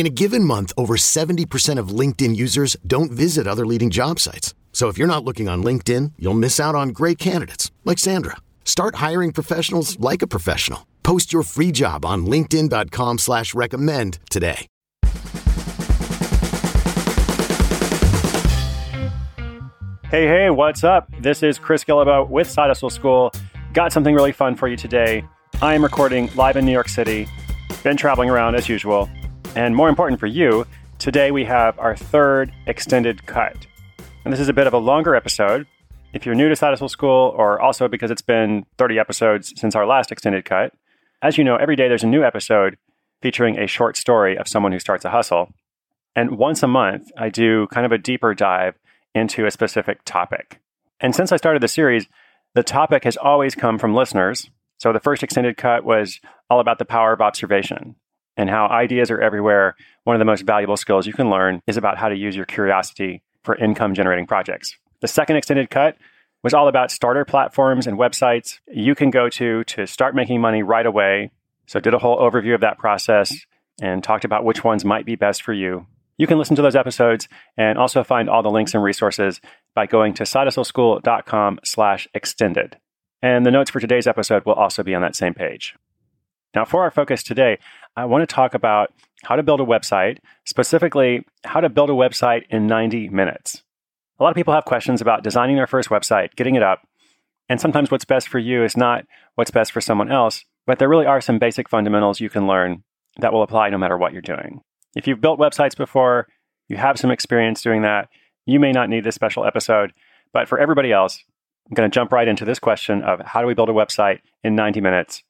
In a given month, over 70% of LinkedIn users don't visit other leading job sites. So if you're not looking on LinkedIn, you'll miss out on great candidates like Sandra. Start hiring professionals like a professional. Post your free job on LinkedIn.com slash recommend today. Hey, hey, what's up? This is Chris Guillebeau with Side Hustle School. Got something really fun for you today. I am recording live in New York City. Been traveling around as usual. And more important for you, today we have our third extended cut. And this is a bit of a longer episode. If you're new to Hustle School, or also because it's been 30 episodes since our last extended cut, as you know, every day there's a new episode featuring a short story of someone who starts a hustle. And once a month, I do kind of a deeper dive into a specific topic. And since I started the series, the topic has always come from listeners. So the first extended cut was all about the power of observation and how ideas are everywhere. One of the most valuable skills you can learn is about how to use your curiosity for income generating projects. The second extended cut was all about starter platforms and websites you can go to to start making money right away. So did a whole overview of that process and talked about which ones might be best for you. You can listen to those episodes and also find all the links and resources by going to sidehustleschool.com slash extended. And the notes for today's episode will also be on that same page. Now, for our focus today, I want to talk about how to build a website, specifically how to build a website in 90 minutes. A lot of people have questions about designing their first website, getting it up, and sometimes what's best for you is not what's best for someone else, but there really are some basic fundamentals you can learn that will apply no matter what you're doing. If you've built websites before, you have some experience doing that, you may not need this special episode. But for everybody else, I'm going to jump right into this question of how do we build a website in 90 minutes,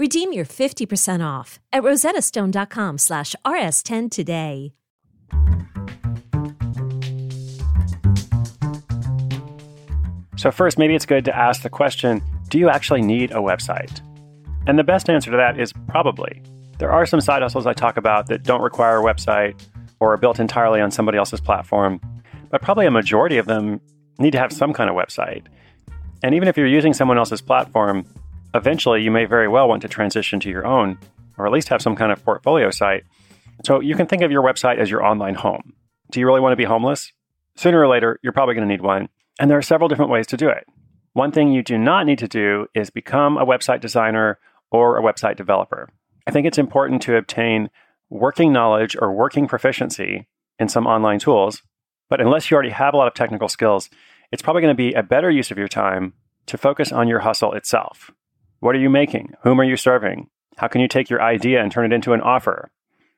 Redeem your 50% off at rosettastone.com slash rs10 today. So, first, maybe it's good to ask the question do you actually need a website? And the best answer to that is probably. There are some side hustles I talk about that don't require a website or are built entirely on somebody else's platform, but probably a majority of them need to have some kind of website. And even if you're using someone else's platform, eventually you may very well want to transition to your own, or at least have some kind of portfolio site. So you can think of your website as your online home. Do you really want to be homeless? Sooner or later, you're probably going to need one. And there are several different ways to do it. One thing you do not need to do is become a website designer or a website developer. I think it's important to obtain working knowledge or working proficiency in some online tools. But unless you already have a lot of technical skills, it's probably going to be a better use of your time to focus on your hustle itself. What are you making? Whom are you serving? How can you take your idea and turn it into an offer?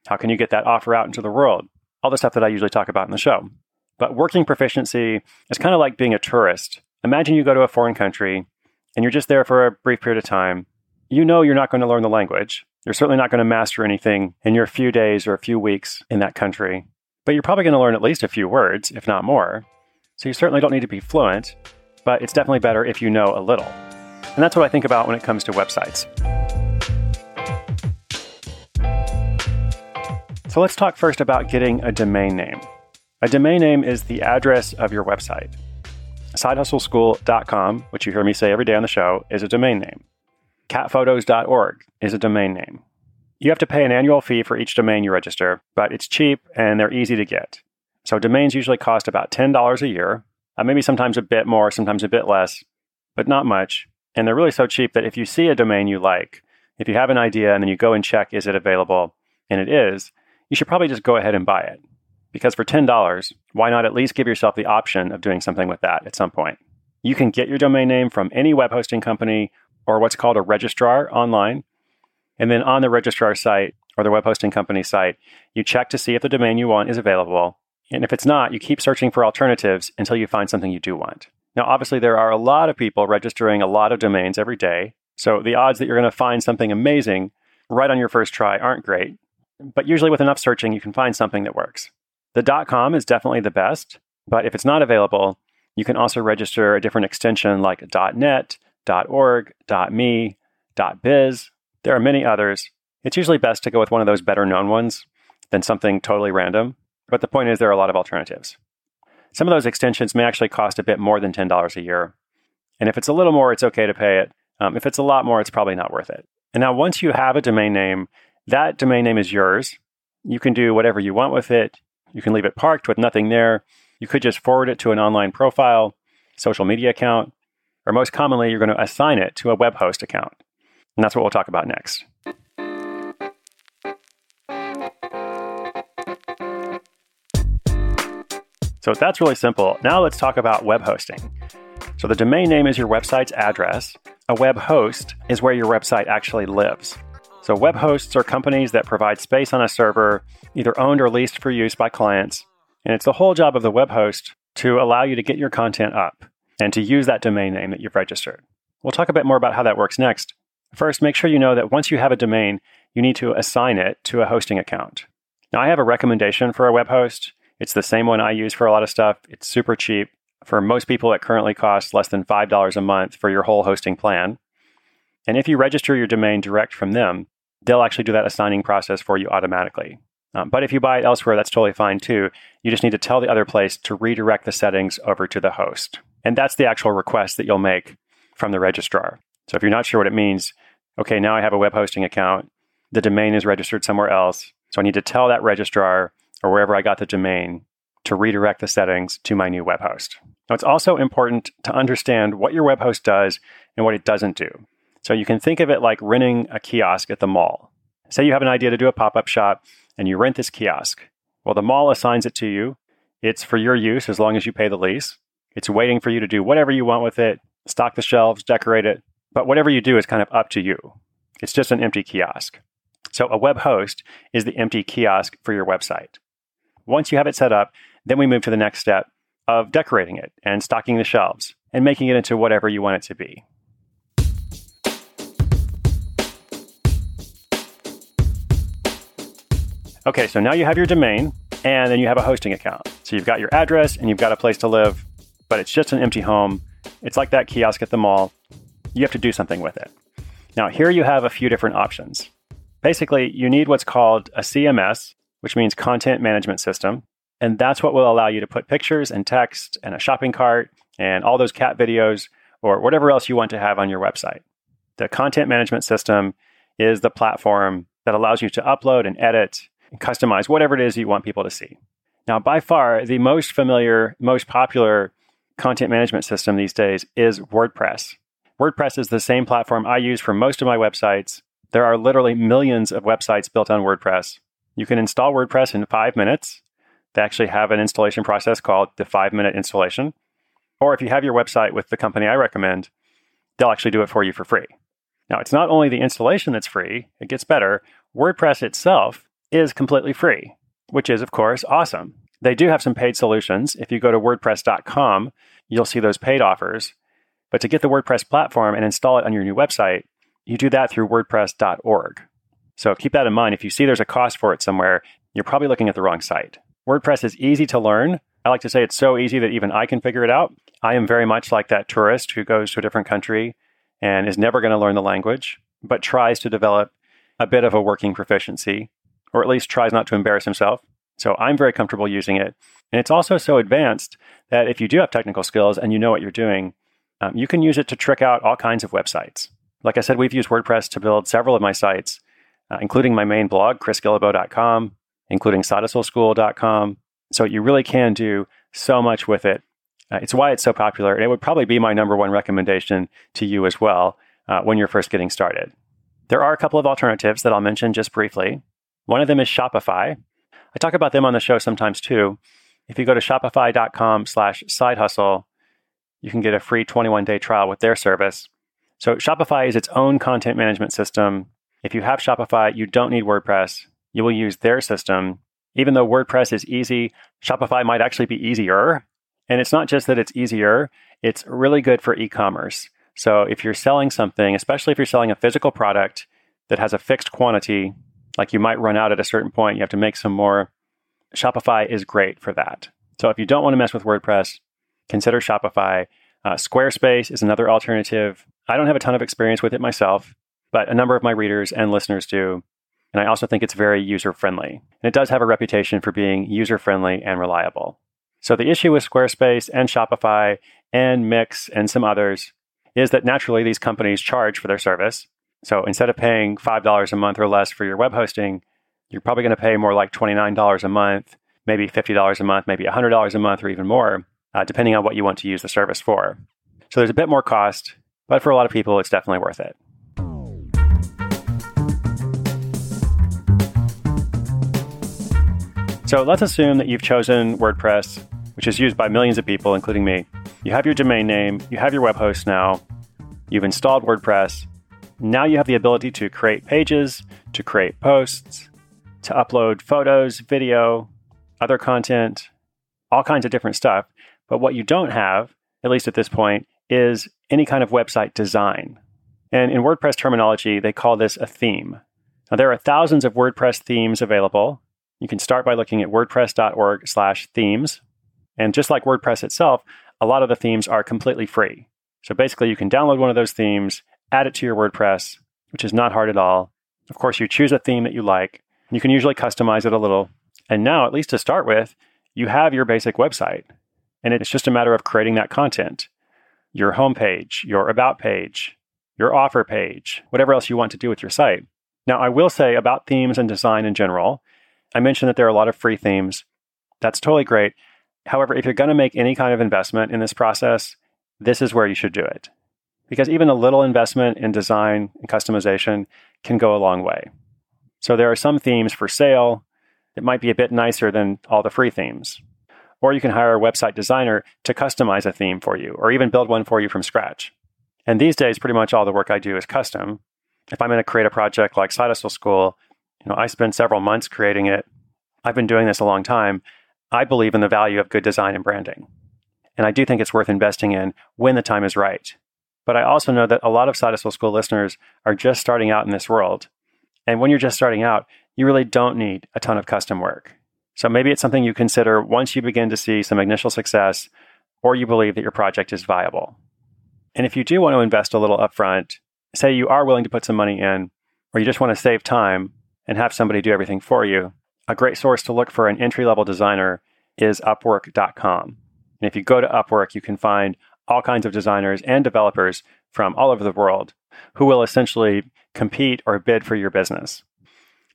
How can you get that offer out into the world? All the stuff that I usually talk about in the show. But working proficiency is kind of like being a tourist. Imagine you go to a foreign country and you're just there for a brief period of time. You know you're not going to learn the language. You're certainly not going to master anything in your few days or a few weeks in that country. But you're probably going to learn at least a few words, if not more. So you certainly don't need to be fluent, but it's definitely better if you know a little. And that's what I think about when it comes to websites. So let's talk first about getting a domain name. A domain name is the address of your website. SideHustleSchool.com, which you hear me say every day on the show, is a domain name. Catphotos.org is a domain name. You have to pay an annual fee for each domain you register, but it's cheap and they're easy to get. So domains usually cost about $10 a year, uh, maybe sometimes a bit more, sometimes a bit less, but not much. And they're really so cheap that if you see a domain you like, if you have an idea and then you go and check, is it available? And it is, you should probably just go ahead and buy it. Because for $10, why not at least give yourself the option of doing something with that at some point? You can get your domain name from any web hosting company or what's called a registrar online. And then on the registrar site or the web hosting company site, you check to see if the domain you want is available. And if it's not, you keep searching for alternatives until you find something you do want. Now, obviously, there are a lot of people registering a lot of domains every day. So the odds that you're going to find something amazing right on your first try aren't great. But usually, with enough searching, you can find something that works. The .com is definitely the best, but if it's not available, you can also register a different extension like .net, .org, .me, .biz. There are many others. It's usually best to go with one of those better known ones than something totally random, but the point is there are a lot of alternatives. Some of those extensions may actually cost a bit more than $10 a year. And if it's a little more, it's okay to pay it. Um, if it's a lot more, it's probably not worth it. And now, once you have a domain name, that domain name is yours. You can do whatever you want with it. You can leave it parked with nothing there. You could just forward it to an online profile, social media account, or most commonly, you're going to assign it to a web host account. And that's what we'll talk about next. So that's really simple. Now let's talk about web hosting. So the domain name is your website's address. A web host is where your website actually lives. So, web hosts are companies that provide space on a server, either owned or leased for use by clients. And it's the whole job of the web host to allow you to get your content up and to use that domain name that you've registered. We'll talk a bit more about how that works next. First, make sure you know that once you have a domain, you need to assign it to a hosting account. Now, I have a recommendation for a web host. It's the same one I use for a lot of stuff. It's super cheap. For most people, it currently costs less than $5 a month for your whole hosting plan. And if you register your domain direct from them, they'll actually do that assigning process for you automatically. Um, but if you buy it elsewhere, that's totally fine too. You just need to tell the other place to redirect the settings over to the host. And that's the actual request that you'll make from the registrar. So if you're not sure what it means, okay, now I have a web hosting account. The domain is registered somewhere else. So I need to tell that registrar or wherever I got the domain to redirect the settings to my new web host. Now, it's also important to understand what your web host does and what it doesn't do. So you can think of it like renting a kiosk at the mall. Say you have an idea to do a pop up shop and you rent this kiosk. Well, the mall assigns it to you. It's for your use as long as you pay the lease. It's waiting for you to do whatever you want with it, stock the shelves, decorate it. But whatever you do is kind of up to you. It's just an empty kiosk. So a web host is the empty kiosk for your website. Once you have it set up, then we move to the next step of decorating it and stocking the shelves and making it into whatever you want it to be. Okay, so now you have your domain and then you have a hosting account. So you've got your address and you've got a place to live, but it's just an empty home. It's like that kiosk at the mall. You have to do something with it. Now, here you have a few different options. Basically, you need what's called a CMS, which means content management system. And that's what will allow you to put pictures and text and a shopping cart and all those cat videos or whatever else you want to have on your website. The content management system is the platform that allows you to upload and edit and customize whatever it is you want people to see. Now, by far, the most familiar, most popular content management system these days is WordPress. WordPress is the same platform I use for most of my websites. There are literally millions of websites built on WordPress. You can install WordPress in five minutes. They actually have an installation process called the five minute installation. Or if you have your website with the company I recommend, they'll actually do it for you for free. Now, it's not only the installation that's free, it gets better. WordPress itself is completely free, which is, of course, awesome. They do have some paid solutions. If you go to WordPress.com, you'll see those paid offers. But to get the WordPress platform and install it on your new website, you do that through WordPress.org. So keep that in mind. If you see there's a cost for it somewhere, you're probably looking at the wrong site. WordPress is easy to learn. I like to say it's so easy that even I can figure it out. I am very much like that tourist who goes to a different country and is never going to learn the language, but tries to develop a bit of a working proficiency, or at least tries not to embarrass himself. So I'm very comfortable using it. And it's also so advanced that if you do have technical skills and you know what you're doing, um, you can use it to trick out all kinds of websites. Like I said, we've used WordPress to build several of my sites, uh, including my main blog, chrisguillebeau.com, including sidehustleschool.com. So you really can do so much with it. Uh, it's why it's so popular. And it would probably be my number one recommendation to you as well uh, when you're first getting started. There are a couple of alternatives that I'll mention just briefly. One of them is Shopify. I talk about them on the show sometimes too. If you go to shopify.com slash side hustle, you can get a free 21 day trial with their service. So Shopify is its own content management system. If you have Shopify, you don't need WordPress. You will use their system. Even though WordPress is easy, Shopify might actually be easier. And it's not just that it's easier, it's really good for e commerce. So if you're selling something, especially if you're selling a physical product that has a fixed quantity, like you might run out at a certain point, you have to make some more. Shopify is great for that. So if you don't want to mess with WordPress, consider Shopify. Uh, Squarespace is another alternative. I don't have a ton of experience with it myself, but a number of my readers and listeners do. And I also think it's very user friendly. And it does have a reputation for being user friendly and reliable. So the issue with Squarespace and Shopify and Wix and some others is that naturally these companies charge for their service. So instead of paying $5 a month or less for your web hosting, you're probably going to pay more like $29 a month, maybe $50 a month, maybe $100 a month, or even more, uh, depending on what you want to use the service for. So there's a bit more cost, but for a lot of people, it's definitely worth it. So let's assume that you've chosen WordPress, which is used by millions of people, including me. You have your domain name, you have your web host now, you've installed WordPress. Now you have the ability to create pages, to create posts, to upload photos, video, other content, all kinds of different stuff. But what you don't have, at least at this point, is any kind of website design. And in WordPress terminology, they call this a theme. Now, there are thousands of WordPress themes available, you can start by looking at wordpress.org slash themes. And just like WordPress itself, a lot of the themes are completely free. So basically, you can download one of those themes, add it to your WordPress, which is not hard at all. Of course, you choose a theme that you like. You can usually customize it a little. And now, at least to start with, you have your basic website. And it's just a matter of creating that content your homepage, your about page, your offer page, whatever else you want to do with your site. Now, I will say about themes and design in general, I mentioned that there are a lot of free themes. That's totally great. However, if you're going to make any kind of investment in this process, this is where you should do it. Because even a little investment in design and customization can go a long way. So there are some themes for sale that might be a bit nicer than all the free themes. Or you can hire a website designer to customize a theme for you, or even build one for you from scratch. And these days, pretty much all the work I do is custom. If I'm going to create a project like Side Hustle School, you know, I spent several months creating it. I've been doing this a long time. I believe in the value of good design and branding. And I do think it's worth investing in when the time is right. But I also know that a lot of Side School listeners are just starting out in this world. And when you're just starting out, you really don't need a ton of custom work. So maybe it's something you consider once you begin to see some initial success or you believe that your project is viable. And if you do want to invest a little upfront, say you are willing to put some money in, or you just want to save time, and have somebody do everything for you, a great source to look for an entry level designer is Upwork.com. And if you go to Upwork, you can find all kinds of designers and developers from all over the world who will essentially compete or bid for your business.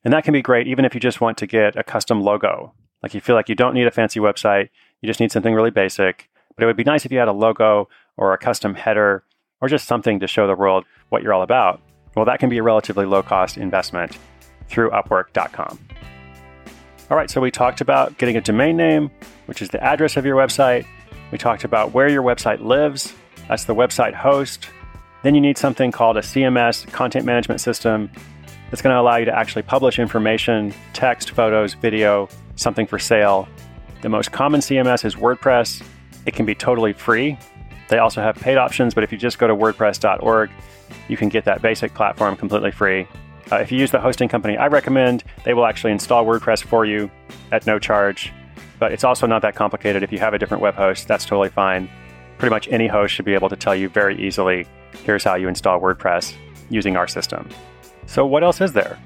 And that can be great even if you just want to get a custom logo. Like you feel like you don't need a fancy website, you just need something really basic. But it would be nice if you had a logo or a custom header or just something to show the world what you're all about. Well, that can be a relatively low cost investment through Upwork.com. All right, so we talked about getting a domain name, which is the address of your website. We talked about where your website lives. That's the website host. Then you need something called a CMS, content management system, that's going to allow you to actually publish information, text, photos, video, something for sale. The most common CMS is WordPress. It can be totally free. They also have paid options, but if you just go to wordpress.org, you can get that basic platform completely free. Uh, if you use the hosting company I recommend, they will actually install WordPress for you at no charge. But it's also not that complicated. If you have a different web host, that's totally fine. Pretty much any host should be able to tell you very easily here's how you install WordPress using our system. So, what else is there?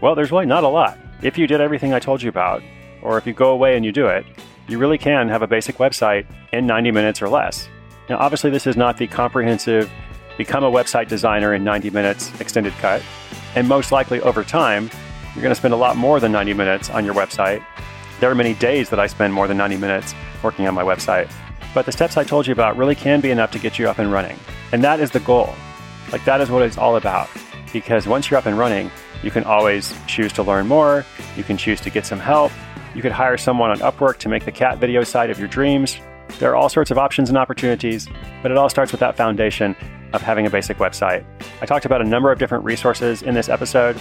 Well, there's really not a lot. If you did everything I told you about, or if you go away and you do it, you really can have a basic website in 90 minutes or less. Now, obviously, this is not the comprehensive become a website designer in 90 minutes extended cut. And most likely over time, you're going to spend a lot more than 90 minutes on your website. There are many days that I spend more than 90 minutes working on my website. But the steps I told you about really can be enough to get you up and running. And that is the goal. Like, that is what it's all about. Because once you're up and running, you can always choose to learn more. You can choose to get some help. You could hire someone on Upwork to make the cat video site of your dreams. There are all sorts of options and opportunities, but it all starts with that foundation of having a basic website. I talked about a number of different resources in this episode.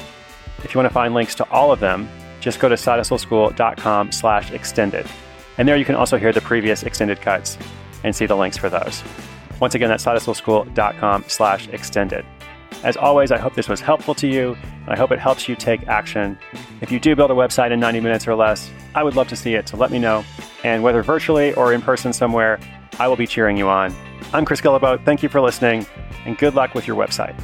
If you want to find links to all of them, just go to sidehustleschool.com slash extended. And there you can also hear the previous extended cuts and see the links for those. Once again, that's sidehustleschool.com slash extended. As always, I hope this was helpful to you, and I hope it helps you take action. If you do build a website in 90 minutes or less, I would love to see it, so let me know. And whether virtually or in person somewhere, I will be cheering you on. I'm Chris Guillebeau. Thank you for listening, and good luck with your website.